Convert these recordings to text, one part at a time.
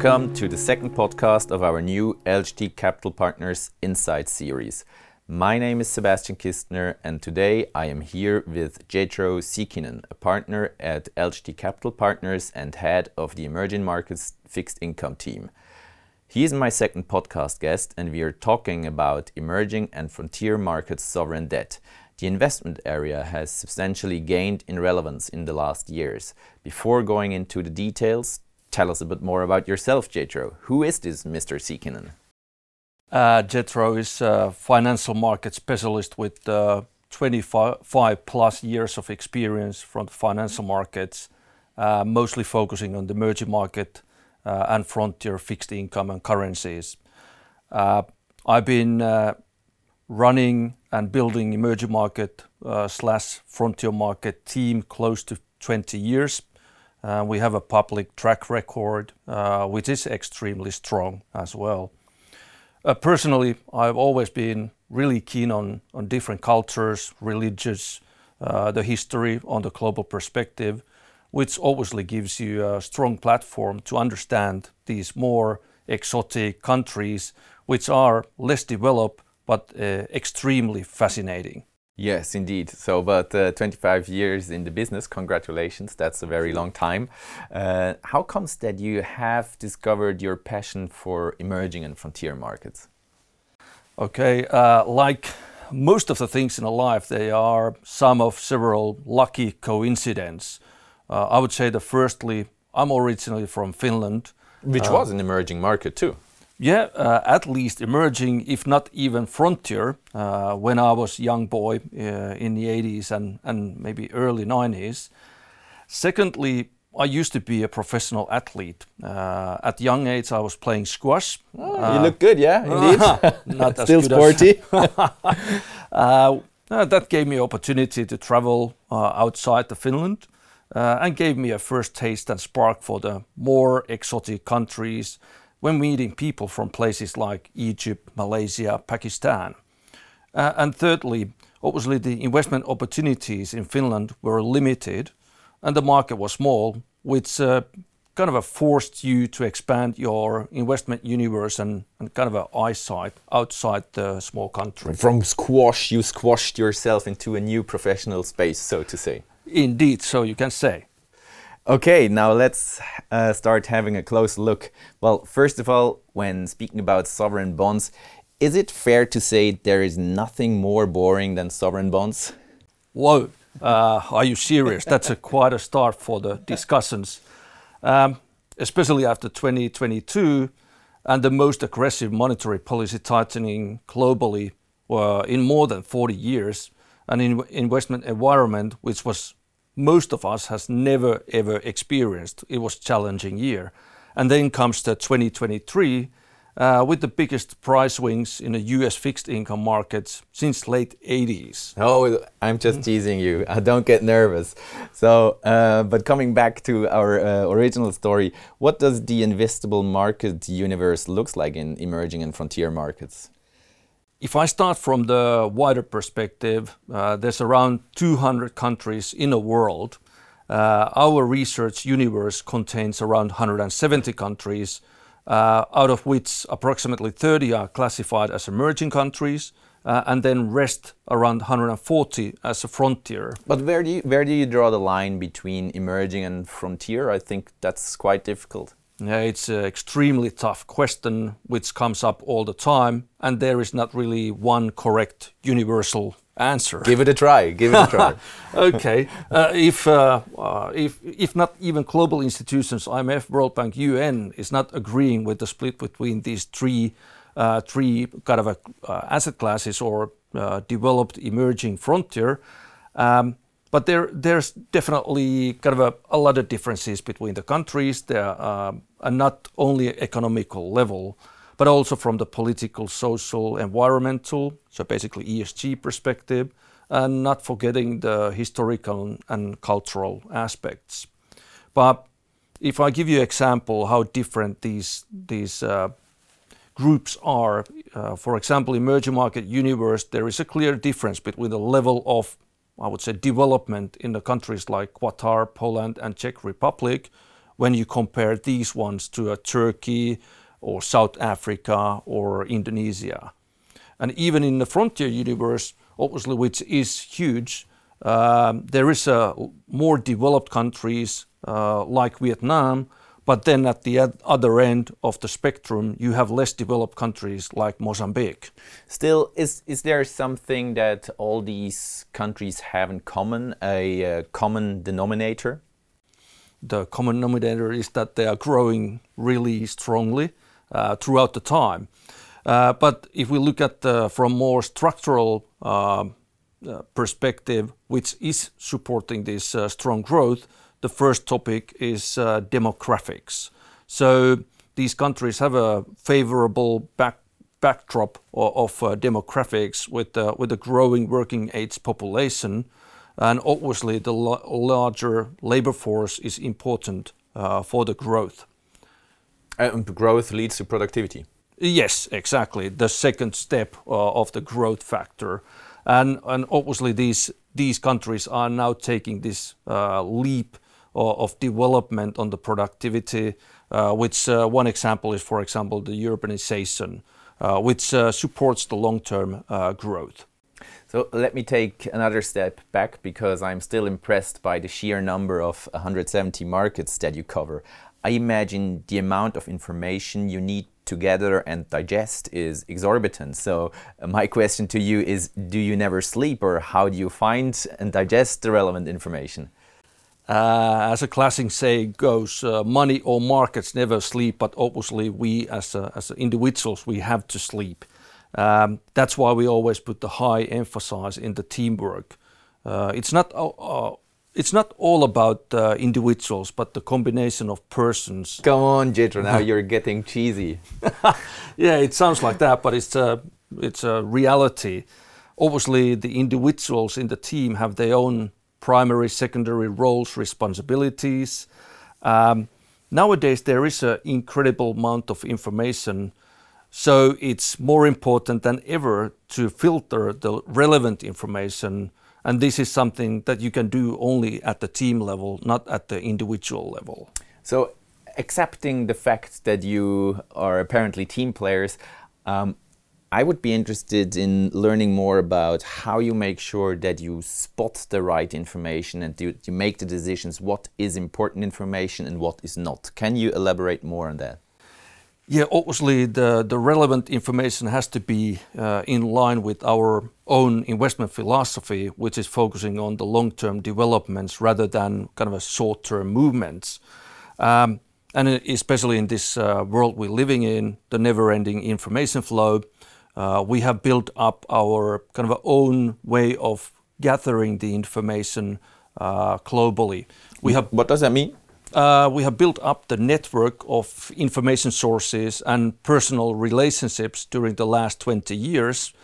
Welcome to the second podcast of our new LGT Capital Partners Insight series. My name is Sebastian Kistner, and today I am here with Jetro Sikinen, a partner at LGT Capital Partners and head of the Emerging Markets Fixed Income team. He is my second podcast guest, and we are talking about emerging and frontier markets sovereign debt. The investment area has substantially gained in relevance in the last years. Before going into the details, tell us a bit more about yourself, Jetro. Who is this Mr. Sikinen? Uh, Jetro is a financial market specialist with uh, 25 plus years of experience from the financial markets, uh, mostly focusing on the emerging market uh, and frontier fixed income and currencies. Uh, I've been uh, running and building emerging market slash frontier market team close to 20 years. We have a public track record, which is extremely strong as well. Uh, personally, I've always been really keen on, different cultures, religions, uh, the history on the global perspective, which obviously gives you a strong platform to understand these more exotic countries, which are less developed but uh, extremely fascinating. Yes, indeed. So, but uh, 25 years in the business, congratulations. That's a very long time. Uh, how comes that you have discovered your passion for emerging and frontier markets? Okay, uh, like most of the things in a life, they are some of several lucky coincidences. Uh, I would say that firstly, I'm originally from Finland. Which uh, was an emerging market too. Yeah, uh, at least emerging, if not even frontier, uh, when I was young boy uh, in the 80s and, and maybe early 90s. Secondly, I used to be a professional athlete. Uh, at young age, I was playing squash. Oh, you look good, yeah, indeed. not Still sporty. Uh, that gave me opportunity to travel uh, outside of Finland and gave me a first taste and spark for the more exotic countries when meeting people from places like Egypt, Malaysia, Pakistan. Uh, and thirdly, obviously the investment opportunities in Finland were limited and the market was small, which uh, kind of forced you to expand your investment universe and, and kind of an eyesight outside the small country. From squash, you squashed yourself into a new professional space, so to say. Indeed, so you can say. Okay, now let's uh, start having a close look. Well, first of all, when speaking about sovereign bonds, is it fair to say there is nothing more boring than sovereign bonds? Whoa, uh, are you serious? That's a quite a start for the discussions, um, especially after 2022 and the most aggressive monetary policy tightening globally uh, in more than 40 years, an in investment environment which was most of us has never ever experienced. It was challenging year. And then comes the 2023 uh, with the biggest price swings in the US fixed income markets since late 80s. Oh, I'm just teasing you. Don't get nervous. So, uh, but coming back to our uh, original story, what does the investable market universe looks like in emerging and frontier markets? If I start from the wider perspective, uh, there's around 200 countries in the world. Uh, our research universe contains around 170 countries, uh, out of which approximately 30 are classified as emerging countries, and then rest around 140 as a frontier. But where do you, where do you draw the line between emerging and frontier? I think that's quite difficult. Yeah, it's an extremely tough question which comes up all the time, and there is not really one correct universal answer. Give it a try. Give it a try. okay. Uh, if, uh, uh, if, if not even global institutions, IMF, World Bank, UN, is not agreeing with the split between these three, uh, three kind of a, uh, asset classes or uh, developed, emerging, frontier. Um, but there, there's definitely kind of a, a, lot of differences between the countries. There are um, not only economical level, but also from the political, social, environmental, so basically ESG perspective, and not forgetting the historical and cultural aspects. But if I give you an example how different these these uh, groups are, uh, for example, emerging market universe, there is a clear difference between the level of I would say, development in the countries like Qatar, Poland, and Czech Republic, when you compare these ones to Turkey or South Africa or Indonesia. And even in the frontier universe, obviously, which is huge, um, there is a more developed countries uh, like Vietnam, but then at the other end of the spectrum, you have less developed countries like Mozambique. Still, is is there something that all these countries have in common, a uh, common denominator? The common denominator is that they are growing really strongly uh, throughout the time. Uh, but if we look at uh, from more structural uh, uh, perspective, which is supporting this uh, strong growth, the first topic is uh, demographics. So these countries have a favorable back, backdrop of, uh, demographics with, uh, with a growing working age population. And obviously, the larger labor force is important uh, for the growth. And growth leads to productivity. Yes, exactly. The second step uh, of the growth factor. And, and obviously, these, these countries are now taking this uh, leap of development on the productivity, uh, which uh, one example is, for example, the urbanization, uh, which supports the long-term growth. So let me take another step back because I'm still impressed by the sheer number of 170 markets that you cover. I imagine the amount of information you need to gather and digest is exorbitant. So my question to you is, do you never sleep or how do you find and digest the relevant information? Uh, as a classic saying goes, uh, money or markets never sleep, but obviously we as, uh, as individuals, we have to sleep. Um, that's why we always put the high emphasis in the teamwork. Uh, it's not uh, uh, it's not all about individuals, but the combination of persons. Come on, Jetro, now you're getting cheesy. yeah, it sounds like that, but it's a, it's a reality. Obviously, the individuals in the team have their own primary, secondary roles, responsibilities. Um, nowadays, there is an incredible amount of information, so it's more important than ever to filter the relevant information. And this is something that you can do only at the team level, not at the individual level. So, accepting the fact that you are apparently team players, um, I would be interested in learning more about how you make sure that you spot the right information and you, you make the decisions what is important information and what is not. Can you elaborate more on that? Yeah, obviously the, the relevant information has to be uh, in line with our own investment philosophy, which is focusing on the long-term developments rather than kind of a short-term movements. Um, and especially in this uh, world we're living in, the never-ending information flow, we have built up our kind of own way of gathering the information uh, globally. We have what does that mean? Uh, we have built up the network of information sources and personal relationships during the last 20 years.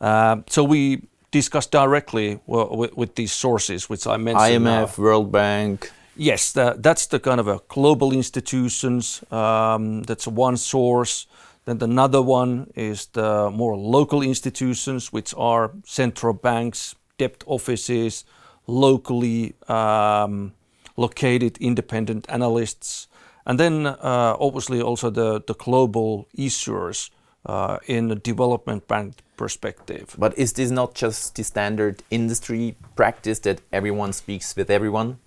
Uh, so we discuss directly with, with, these sources, which I mentioned. IMF, World Bank. Yes, that's the kind of a global institutions. Um, that's one source. Then another one is the more local institutions, which are central banks, debt offices, locally um, located independent analysts, and then uh, obviously also the, the global issuers uh, in the development bank perspective. But is this not just the standard industry practice that everyone speaks with everyone?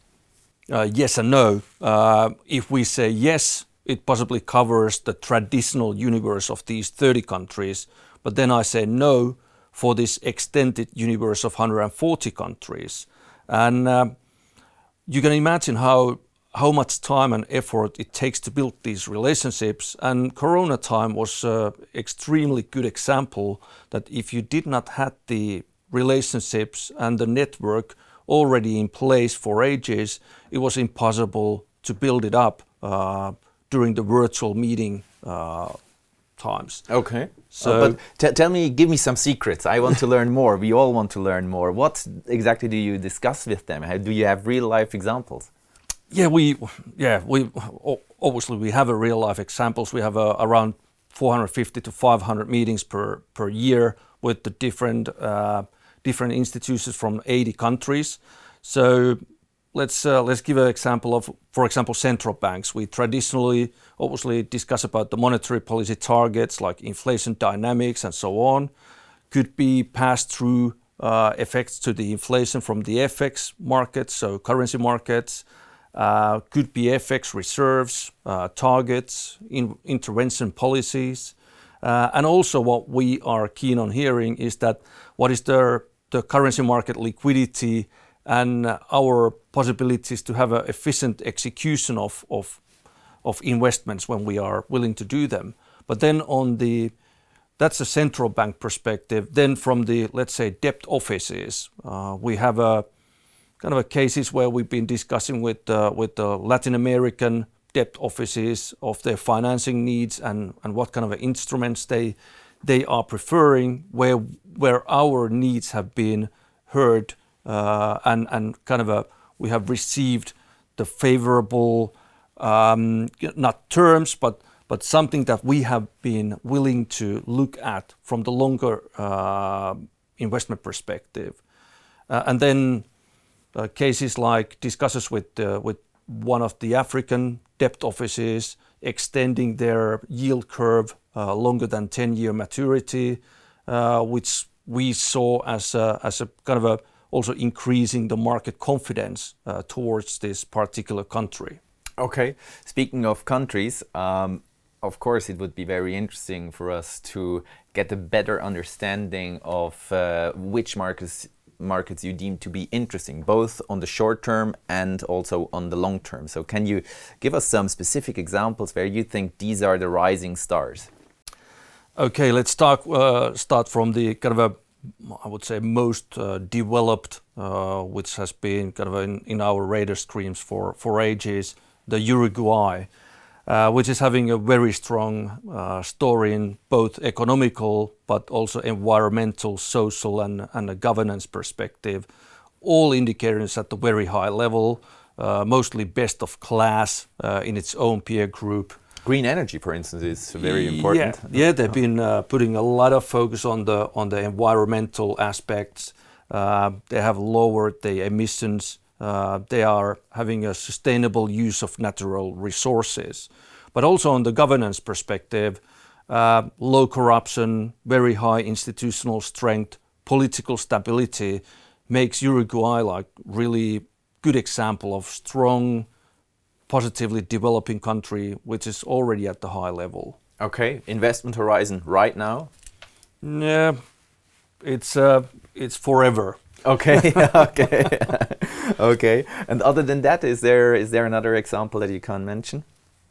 Uh, yes and no. Uh, if we say yes, it possibly covers the traditional universe of these 30 countries. But then I say no for this extended universe of 140 countries. And uh, you can imagine how how much time and effort it takes to build these relationships. And Corona time was an extremely good example that if you did not have the relationships and the network already in place for ages, it was impossible to build it up. Uh, during the virtual meeting uh, times. Okay. So, uh, but tell me, give me some secrets. I want to learn more. We all want to learn more. What exactly do you discuss with them? How, do you have real life examples? Yeah, we, yeah, we obviously we have a real life examples. We have uh, around 450 to 500 meetings per per year with the different uh, different institutions from 80 countries. So let's give an example of, for example, central banks. We traditionally, obviously, discuss about the monetary policy targets like inflation dynamics and so on. Could be passed through uh, effects to the inflation from the FX markets, so currency markets. Uh, could be FX reserves, uh, targets, in intervention policies. Uh, and also what we are keen on hearing is that what is the currency market liquidity and our possibilities to have an efficient execution of, investments when we are willing to do them. But then on the that's a central bank perspective. Then from the let's say debt offices, uh, we have a kind of a cases where we've been discussing with uh, the Latin American debt offices of their financing needs and, what kind of instruments they are preferring, where our needs have been heard and and kind of we have received the favorable um, not terms but but something that we have been willing to look at from the longer uh, investment perspective. Uh, and then uh, cases like discussions with with one of the African debt offices extending their yield curve longer than 10-year maturity, which we saw as a kind of a also increasing the market confidence towards this particular country. Okay. Speaking of countries, um, of course, it would be very interesting for us to get a better understanding of uh, which markets markets you deem to be interesting, both on the short term and also on the long term. So, can you give us some specific examples where you think these are the rising stars? Okay, let's start uh, start from the kind of a I would say most uh, developed, uh, which has been kind of in, our radar screens for ages, the Uruguay. Uh, which is having a very strong story in both economical but also environmental, social, and, a governance perspective. All indicators at the very high level, mostly best of class in its own peer group. Green energy, for instance, is very important. Yeah, yeah they've been uh, putting a lot of focus on the on the environmental aspects. Uh, they have lowered the emissions uh, they are having a sustainable use of natural resources. But also on the governance perspective, uh, low corruption, very high institutional strength, political stability makes Uruguay like really good example of strong, positively developing country which is already at the high level. Okay, investment horizon right now. Yeah, it's uh, it's forever. Okay, okay, okay. And other than that, is there is there another example that you can mention?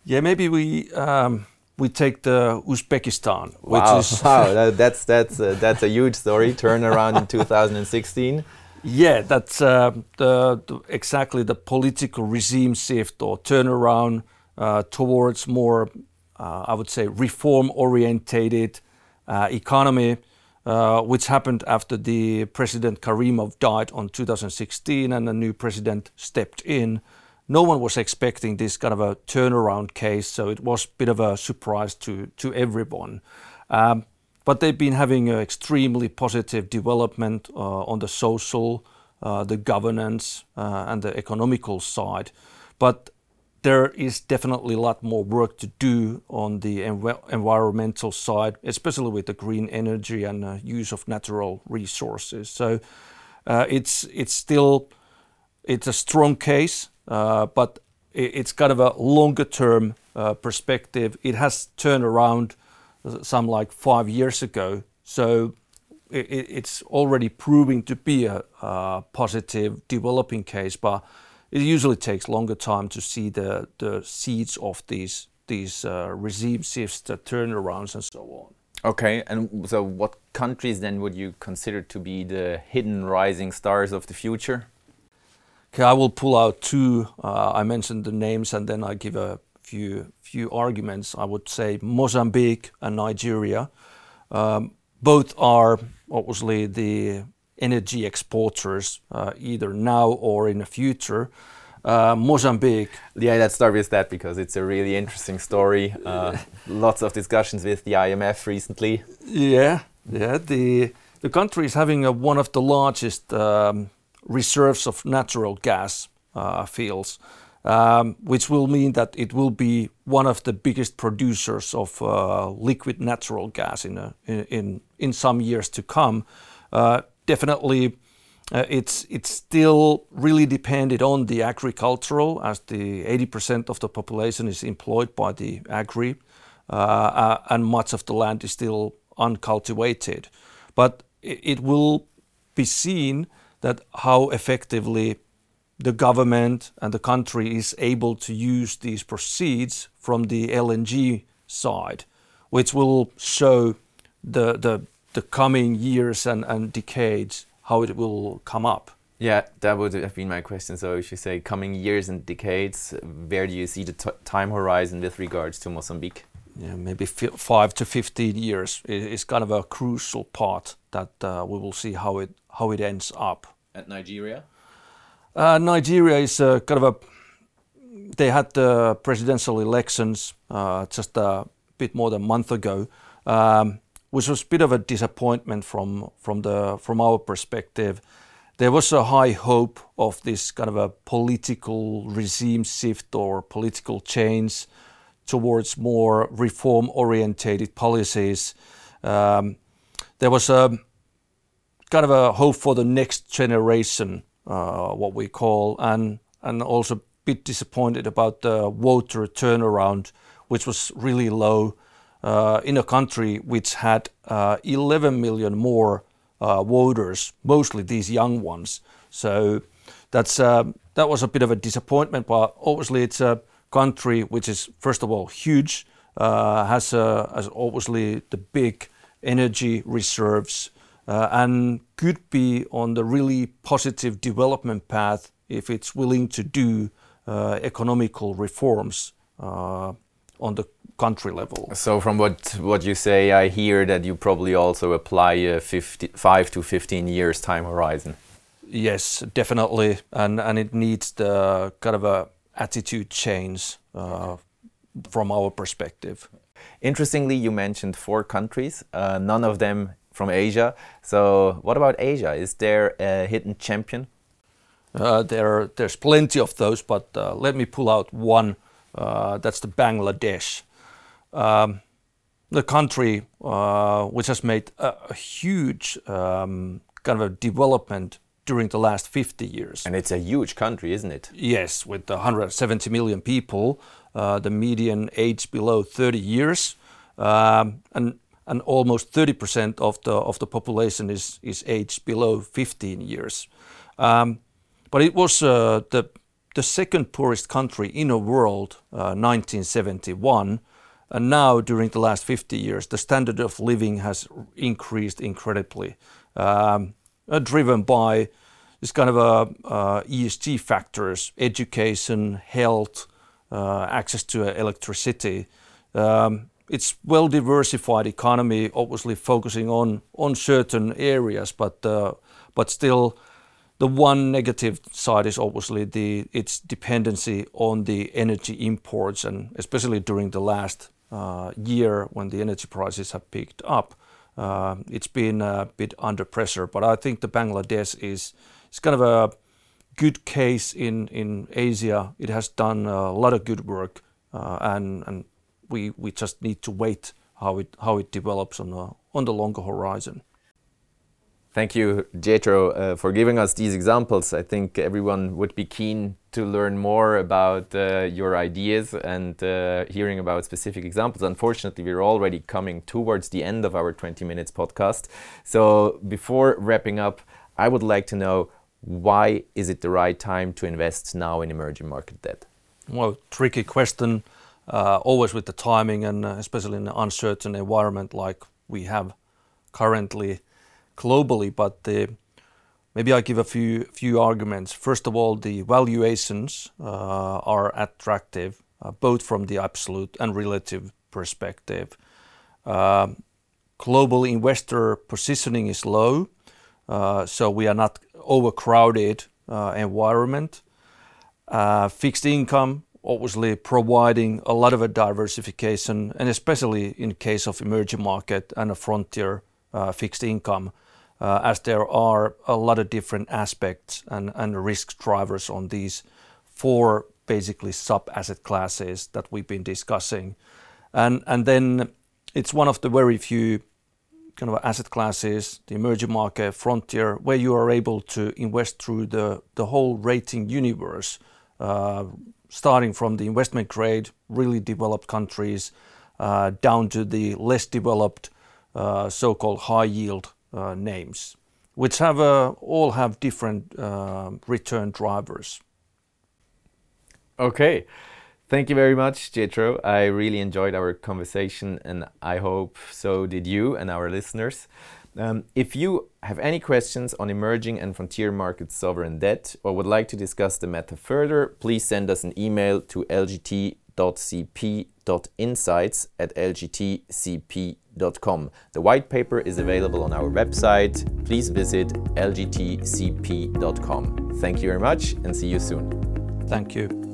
Yeah, maybe we um, we take the Uzbekistan, which is wow, that's that's uh, that's a huge story. Turnaround in 2016. Yeah, that's uh, the, the, exactly the political regime shift or turnaround uh, towards more, uh, I would say, reform-orientated uh, economy uh, which happened after the President Karimov died on 2016 and a new president stepped in. No one was expecting this kind of a turnaround case, so it was a bit of a surprise to, to everyone. Um, but they've been having an extremely positive development uh, on the social, uh, the governance, uh, and the economical side. But there is definitely a lot more work to do on the env environmental side, especially with the green energy and use of natural resources. So it's it's still it's a strong case, but it's kind of a longer term uh, perspective. It has turned around some like five years ago, so it's already proving to be a, positive developing case, but it usually takes longer time to see the, the seeds of these these uh, regime shifts, the turnarounds, and so on. Okay, and so what countries then would you consider to be the hidden rising stars of the future? Okay, I will pull out two. Uh, I mentioned the names, and then I give a few few arguments. I would say Mozambique and Nigeria. Um, both are obviously the energy exporters uh, either now or in the future. Uh, Mozambique. Yeah, let's start with that because it's a really interesting story. Uh, lots of discussions with the IMF recently. Yeah, yeah. The the country is having a, one of the largest um, reserves of natural gas fields, Um, which will mean that it will be one of the biggest producers of uh, liquid natural gas in some years to come. Uh, definitely, uh, it's still really dependent on the agricultural, as the 80% of the population is employed by the agri, and much of the land is still uncultivated. But it will be seen that how effectively the government and the country is able to use these proceeds from the LNG side, which will show the the, the coming years and and decades how it will come up. Yeah, that would have been my question. So, if you say coming years and decades, where do you see the time horizon with regards to Mozambique? Yeah, maybe five to fifteen years is kind of a crucial part that uh, we will see how it how it ends up. At Nigeria? Uh, Nigeria is uh, kind of a. They had the presidential elections uh, just a bit more than a month ago, um, which was a bit of a disappointment from from the from our perspective. There was a high hope of this kind of a political regime shift or political change towards more reform-oriented policies. Um, there was a kind of a hope for the next generation, Uh, what we call, and also a bit disappointed about the voter turnaround, which was really low uh, in a country which had uh, 11 million more voters, mostly these young ones. So that was a bit of a disappointment, but obviously it's a country which is, first of all, huge, has obviously the big energy reserves, Uh, and could be on the really positive development path if it's willing to do uh, economical reforms uh, on the country level. So from what what you say, I hear that you probably also apply a five to fifteen years time horizon. Yes, definitely. And and it needs the kind of a attitude change from our perspective. Interestingly, you mentioned four countries, none of them from Asia. So, what about Asia? Is there a hidden champion? Uh, there, There's plenty of those, but uh, let me pull out one. Uh, that's the Bangladesh. Um, the country which has made a huge um, kind of a development during the last 50 years. And it's a huge country, isn't it? Yes, with 170 million people, the median age below 30 years, um, and almost 30% of the population is aged below 15 years. Um, but it was uh, the second poorest country in the world, uh, 1971, and now during the last 50 years, the standard of living has increased incredibly, um, uh, driven by this kind of ESG factors, education, health, access to electricity. Um, It's well-diversified economy, obviously focusing on certain areas, uh, but still the one negative side is obviously its dependency on the energy imports, and especially during the last uh, year when the energy prices have picked up, uh, it's been a bit under pressure. But I think the Bangladesh is kind of a good case in Asia. It has done a lot of good work, and we just need to wait how it develops on the longer horizon. Thank you, Jetro, uh, for giving us these examples. I think everyone would be keen to learn more about uh, your ideas and uh, hearing about specific examples. Unfortunately, we're already coming towards the end of our 20 minutes podcast. So before wrapping up, I would like to know why is it the right time to invest now in emerging market debt? Well, tricky question, Uh, always with the timing and uh, especially in an uncertain environment like we have currently globally. But uh, maybe I give a few arguments. First of all, the valuations are attractive, both from the absolute and relative perspective. Um, global investor positioning is low, so we are not overcrowded environment. Fixed income obviously providing a lot of a diversification, and especially in case of emerging market and a frontier uh, fixed income, uh, as there are a lot of different aspects and risk drivers on these four basically sub-asset classes that we've been discussing. And and then it's one of the very few kind of asset classes, the emerging market frontier, where you are able to invest through the whole rating universe, uh, starting from the investment grade, really developed countries, uh, down to the less developed, uh, so-called high yield uh, names, which all have different um, return drivers. Okay. Thank you very much, Jetro. I really enjoyed our conversation, and I hope so did you and our listeners. Um, if you have any questions on emerging and frontier market sovereign debt or would like to discuss the matter further, please send us an email to lgt.cp.insights@lgtcp.com. The white paper is available on our website. Please visit lgtcp.com. Thank you very much and see you soon. Thank you.